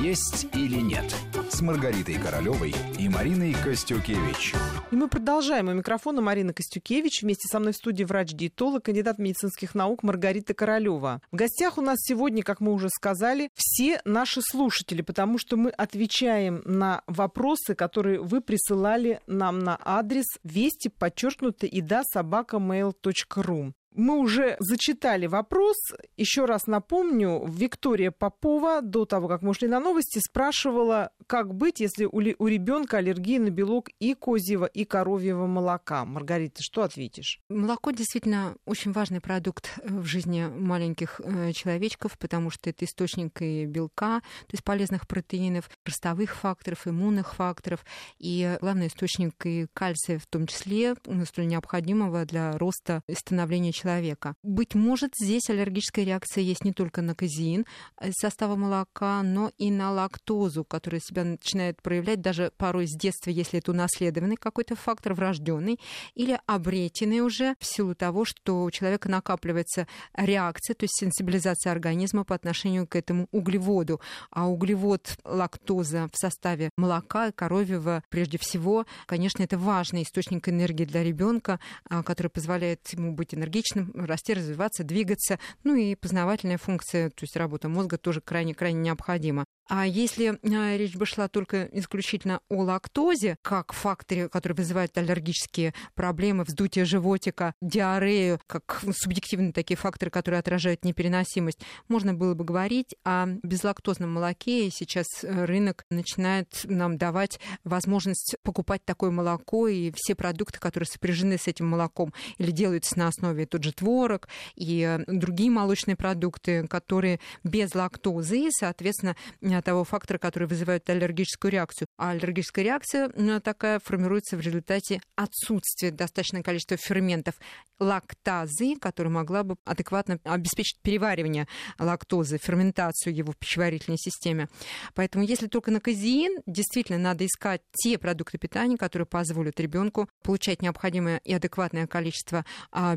«Есть или нет» с Маргаритой Королевой и Мариной Костюкевич. И мы продолжаем. У микрофона Марина Костюкевич. Вместе со мной в студии врач-диетолог, кандидат медицинских наук Маргарита Королева. В гостях у нас сегодня, как мы уже сказали, все наши слушатели, потому что мы отвечаем на вопросы, которые вы присылали нам на адрес вести, подчеркнуто, и да, собака mail.ru. Мы уже зачитали вопрос. Еще раз напомню, Виктория Попова до того, как мы ушли на новости, спрашивала, как быть, если у, у ребенка аллергия на белок и козьего, и коровьего молока. Маргарита, что ответишь? Молоко действительно очень важный продукт э, в жизни маленьких э, человечков, потому что это источник и белка, то есть полезных протеинов, ростовых факторов, иммунных факторов, и главный источник и кальция в том числе, столь необходимого для роста и становления человека человека. Быть может, здесь аллергическая реакция есть не только на казеин из состава молока, но и на лактозу, которая себя начинает проявлять даже порой с детства, если это унаследованный какой-то фактор, врожденный, или обретенный уже в силу того, что у человека накапливается реакция, то есть сенсибилизация организма по отношению к этому углеводу. А углевод лактоза в составе молока, коровьего, прежде всего, конечно, это важный источник энергии для ребенка, а, который позволяет ему быть энергичным, достаточно расти, развиваться, двигаться. Ну и познавательная функция, то есть работа мозга тоже крайне-крайне необходима. А если а, речь бы шла только исключительно о лактозе, как факторе, который вызывает аллергические проблемы, вздутие животика, диарею, как субъективные такие факторы, которые отражают непереносимость, можно было бы говорить о безлактозном молоке. И сейчас рынок начинает нам давать возможность покупать такое молоко и все продукты, которые сопряжены с этим молоком или делаются на основе тот же творог и другие молочные продукты, которые без лактозы, и, соответственно, того фактора, который вызывает аллергическую реакцию. А аллергическая реакция такая формируется в результате отсутствия достаточного количества ферментов лактазы, которая могла бы адекватно обеспечить переваривание лактозы, ферментацию его в пищеварительной системе. Поэтому если только на казеин, действительно надо искать те продукты питания, которые позволят ребенку получать необходимое и адекватное количество а,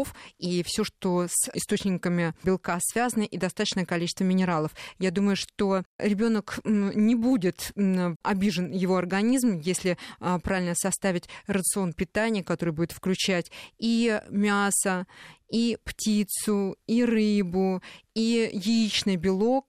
белков и все, что с источниками белка связано, и достаточное количество минералов. Я думаю, что ребенок не будет обижен его организм, если а, правильно составить рацион питания, который будет включать и мясо, и птицу, и рыбу, и яичный белок,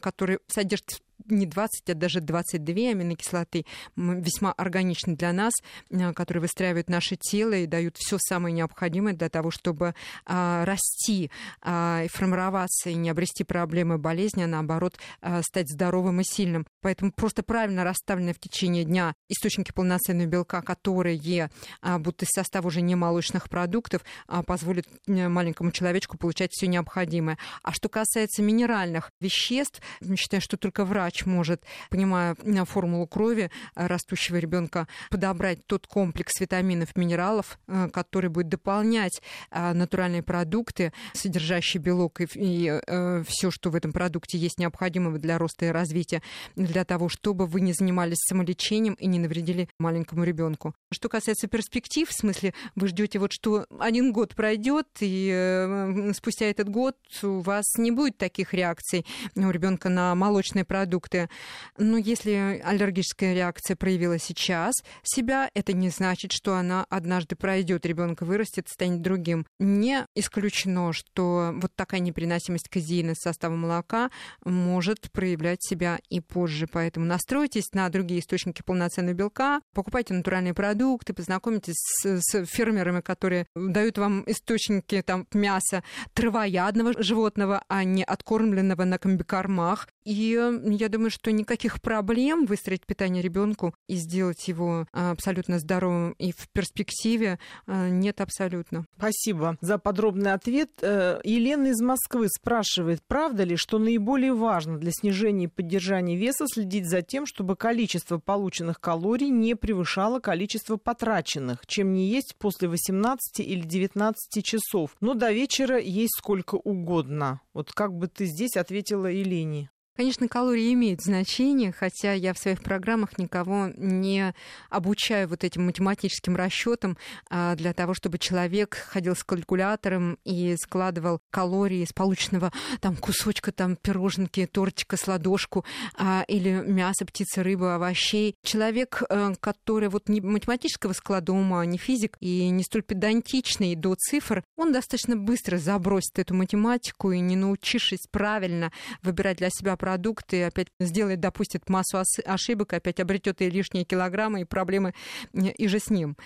который содержит не 20, а даже 22 аминокислоты весьма органичны для нас, э, которые выстраивают наше тело и дают все самое необходимое для того, чтобы а, расти а, и формироваться, и не обрести проблемы болезни, а наоборот а, стать здоровым и сильным. Поэтому просто правильно расставленные в течение дня источники полноценного белка, которые будут из состава уже не молочных продуктов, позволят э, маленькому человечку получать все необходимое. А что касается минеральных веществ, считаю, что только врач врач может, понимая формулу крови э, растущего ребенка, подобрать тот комплекс витаминов, минералов, э, который будет дополнять э, натуральные продукты, содержащие белок и, и все, что в этом продукте есть необходимого для роста и развития, для того, чтобы вы не занимались самолечением и не навредили маленькому ребенку. Что касается перспектив, в смысле, вы ждете вот, что один год пройдет, и спустя этот год у вас не будет таких реакций у ребенка на молочные продукты, продукты. Но если аллергическая реакция проявила сейчас себя, это не значит, что она однажды пройдет, ребенок вырастет, станет другим. Не исключено, что вот такая непереносимость казеина с состава молока может проявлять себя и позже. Поэтому настройтесь на другие источники полноценного белка, покупайте натуральные продукты, познакомьтесь с, с фермерами, которые дают вам источники там, мяса травоядного животного, а не откормленного на комбикормах. И я думаю, что никаких проблем выстроить питание ребенку и сделать его а, абсолютно здоровым и в перспективе а, нет абсолютно. Спасибо за подробный ответ. Э, Елена из Москвы спрашивает, правда ли, что наиболее важно для снижения и поддержания веса следить за тем, чтобы количество полученных калорий не превышало количество потраченных, чем не есть после 18 или 19 часов, но до вечера есть сколько угодно. Вот как бы ты здесь ответила Елене? Конечно, калории имеют значение, хотя я в своих программах никого не обучаю вот этим математическим расчетам а, для того, чтобы человек ходил с калькулятором и складывал калории из полученного там кусочка там пироженки, тортика с ладошку а, или мяса, птицы, рыбы, овощей. Человек, э, который вот не математического склада ума, не физик и не столь педантичный до цифр, он достаточно быстро забросит эту математику и не научившись правильно выбирать для себя продукты, опять сделает, допустит массу ошибок, опять обретет и лишние килограммы, и проблемы и же с ним.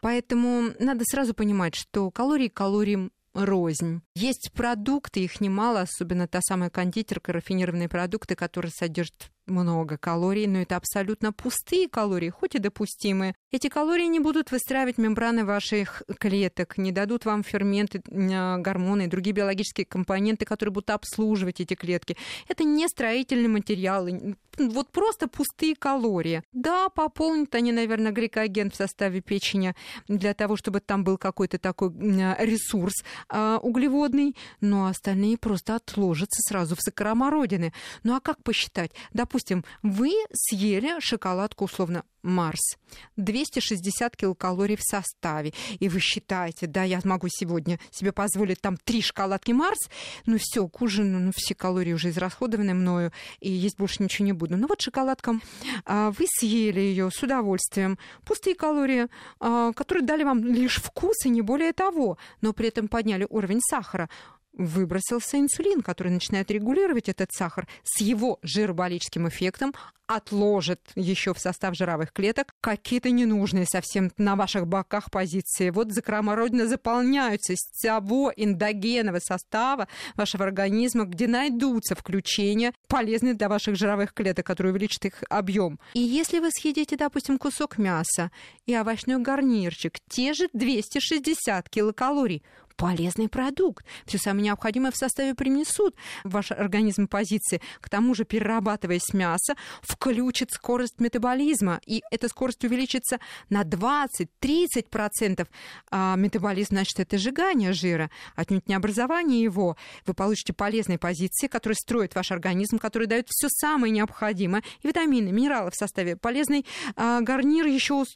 Поэтому надо сразу понимать, что калории калориям рознь. Есть продукты, их немало, особенно та самая кондитерка, рафинированные продукты, которые содержат много калорий, но это абсолютно пустые калории, хоть и допустимые. Эти калории не будут выстраивать мембраны ваших клеток, не дадут вам ферменты, а, гормоны и другие биологические компоненты, которые будут обслуживать эти клетки. Это не строительные материалы, вот просто пустые калории. Да, пополнят они, наверное, гликоген в составе печени для того, чтобы там был какой-то такой а, ресурс э, углеводный, но остальные просто отложатся сразу в сахаромородины. Ну а как посчитать? Допустим, допустим, вы съели шоколадку условно Марс. 260 килокалорий в составе. И вы считаете, да, я могу сегодня себе позволить там три шоколадки Марс, ну все, к ужину, ну все калории уже израсходованы мною, и есть больше ничего не буду. Ну вот шоколадка, а, вы съели ее с удовольствием. Пустые калории, а, которые дали вам лишь вкус и не более того, но при этом подняли уровень сахара выбросился инсулин, который начинает регулировать этот сахар с его жироболическим эффектом, отложит еще в состав жировых клеток какие-то ненужные совсем на ваших боках позиции. Вот закрома родина заполняются из того эндогенного состава вашего организма, где найдутся включения, полезные для ваших жировых клеток, которые увеличат их объем. И если вы съедите, допустим, кусок мяса и овощной гарнирчик, те же 260 килокалорий, полезный продукт. Все самое необходимое в составе принесут в ваш организм позиции. К тому же, перерабатываясь мясо, включит скорость метаболизма, и эта скорость увеличится на 20-30%. А метаболизм, значит, это сжигание жира, отнюдь не образование его. Вы получите полезные позиции, которые строят ваш организм, которые дают все самое необходимое, и витамины, минералы в составе. Полезный а, гарнир еще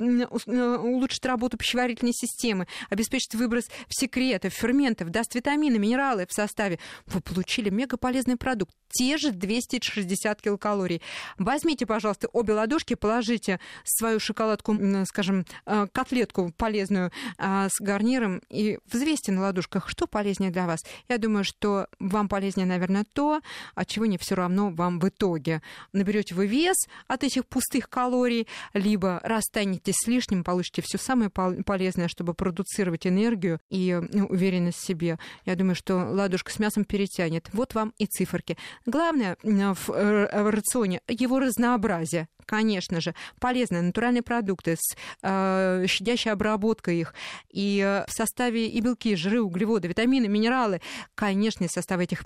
улучшит работу пищеварительной системы, обеспечит выброс в секретов, ферментов, даст витамины, минералы в составе, вы получили мегаполезный продукт. Те же 260 килокалорий. Возьмите, пожалуйста, обе ладошки, положите свою шоколадку, скажем, э, котлетку полезную а, с гарниром и взвесьте на ладошках, что полезнее для вас. Я думаю, что вам полезнее, наверное, то, от чего не все равно вам в итоге. Наберете вы вес от этих пустых калорий, либо расстанетесь с лишним, получите все самое полезное, чтобы продуцировать энергию и уверенность уверенность в себе. Я думаю, что ладушка с мясом перетянет. Вот вам и циферки. Главное в, э, в рационе его разнообразие конечно же, полезные натуральные продукты с э, щадящей обработкой их, и э, в составе и белки, жиры, углеводы, витамины, минералы, конечно, состав этих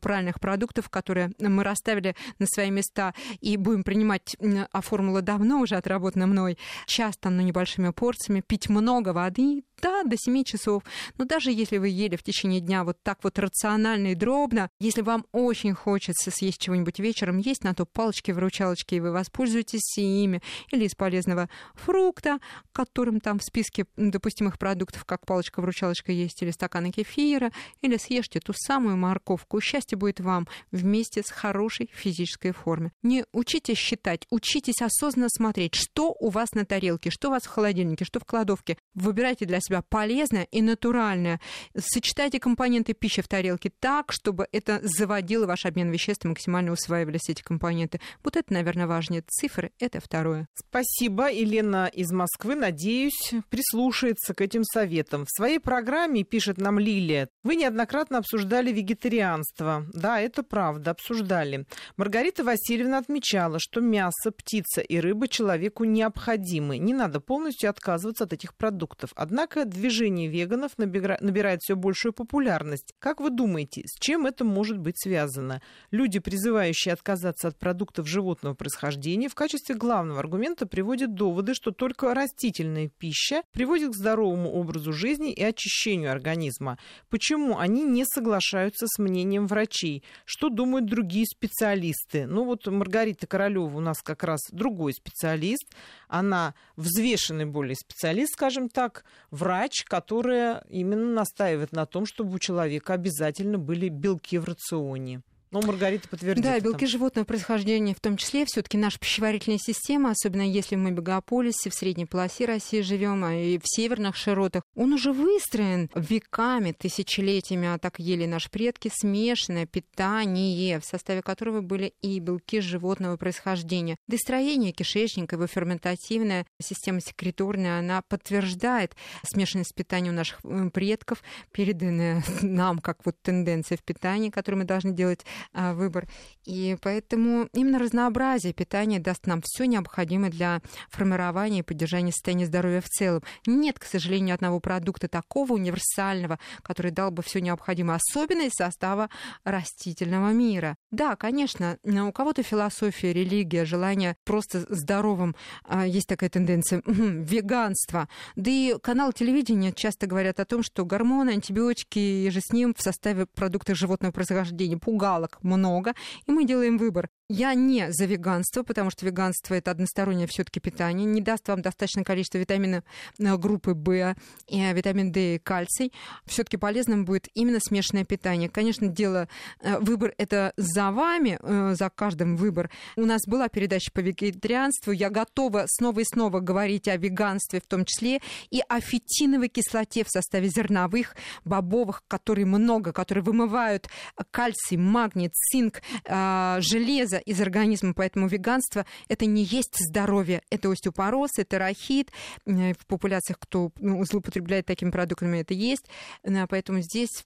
правильных продуктов, которые мы расставили на свои места и будем принимать, а формула давно уже отработана мной, часто, но небольшими порциями, пить много воды, да, до 7 часов. Но даже если вы ели в течение дня вот так вот рационально и дробно, если вам очень хочется съесть чего-нибудь вечером, есть на то палочки-выручалочки, и вы воспользуетесь ими, или из полезного фрукта, которым там в списке допустимых продуктов, как палочка-выручалочка есть, или стаканы кефира, или съешьте ту самую морковку. Счастье будет вам вместе с хорошей физической формой. Не учитесь считать, учитесь осознанно смотреть, что у вас на тарелке, что у вас в холодильнике, что в кладовке. Выбирайте для себя полезное и натуральное. Сочетайте компоненты пищи в тарелке так, чтобы это заводило ваш обмен веществ максимально усваивались эти компоненты. Вот это, наверное, важнее. Цифры — это второе. Спасибо. Елена из Москвы, надеюсь, прислушается к этим советам. В своей программе, пишет нам Лилия, вы неоднократно обсуждали вегетарианство. Да, это правда, обсуждали. Маргарита Васильевна отмечала, что мясо, птица и рыба человеку необходимы. Не надо полностью отказываться от этих продуктов. Однако движение веганов набирает все большую популярность. Как вы думаете, с чем это может быть связано? Люди, призывающие отказаться от продуктов животного происхождения, в качестве главного аргумента приводят доводы, что только растительная пища приводит к здоровому образу жизни и очищению организма. Почему они не соглашаются с мнением врачей? Что думают другие специалисты? Ну вот Маргарита Королева у нас как раз другой специалист. Она взвешенный более специалист, скажем так, врач, которая именно настаивает на том, чтобы у человека обязательно были белки в рационе. Ну, Маргарита подтвердит. Да, белки животного происхождения в том числе. все таки наша пищеварительная система, особенно если мы в мегаполисе, в средней полосе России живем, а и в северных широтах, он уже выстроен веками, тысячелетиями, а так ели наши предки, смешанное питание, в составе которого были и белки животного происхождения. Да и строение кишечника, его ферментативная система секреторная, она подтверждает смешанность питания у наших предков, переданная нам как вот тенденция в питании, которую мы должны делать а, выбор. И поэтому именно разнообразие питания даст нам все необходимое для формирования и поддержания состояния здоровья в целом. Нет, к сожалению, одного продукта такого универсального, который дал бы все необходимое, особенно из состава растительного мира. Да, конечно, у кого-то философия, религия, желание просто здоровым, а, есть такая тенденция, веганство. Да и канал телевидения часто говорят о том, что гормоны, антибиотики и же с ним в составе продуктов животного происхождения пугало много, и мы делаем выбор. Я не за веганство, потому что веганство это одностороннее все-таки питание, не даст вам достаточное количество витамина э, группы В, э, витамин D и кальций. Все-таки полезным будет именно смешанное питание. Конечно, дело, э, выбор это за вами, за каждым выбор. У нас была передача по вегетарианству, я готова снова и снова говорить о веганстве в том числе и о фитиновой кислоте в составе зерновых, бобовых, которые много, которые вымывают кальций, магний, цинк, железо из организма, поэтому веганство это не есть здоровье, это остеопороз, это рахит. Э, в популяциях, кто ну, злоупотребляет такими продуктами, это есть. Э, поэтому здесь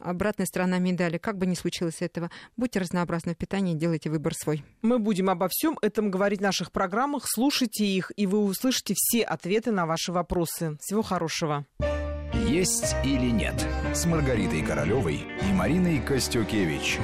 обратная сторона медали. Как бы ни случилось этого, будьте разнообразны в питании, делайте выбор свой. Мы будем обо всем этом говорить в наших программах. Слушайте их, и вы услышите все ответы на ваши вопросы. Всего хорошего. Есть или нет с Маргаритой Королевой и Мариной Костюкевич.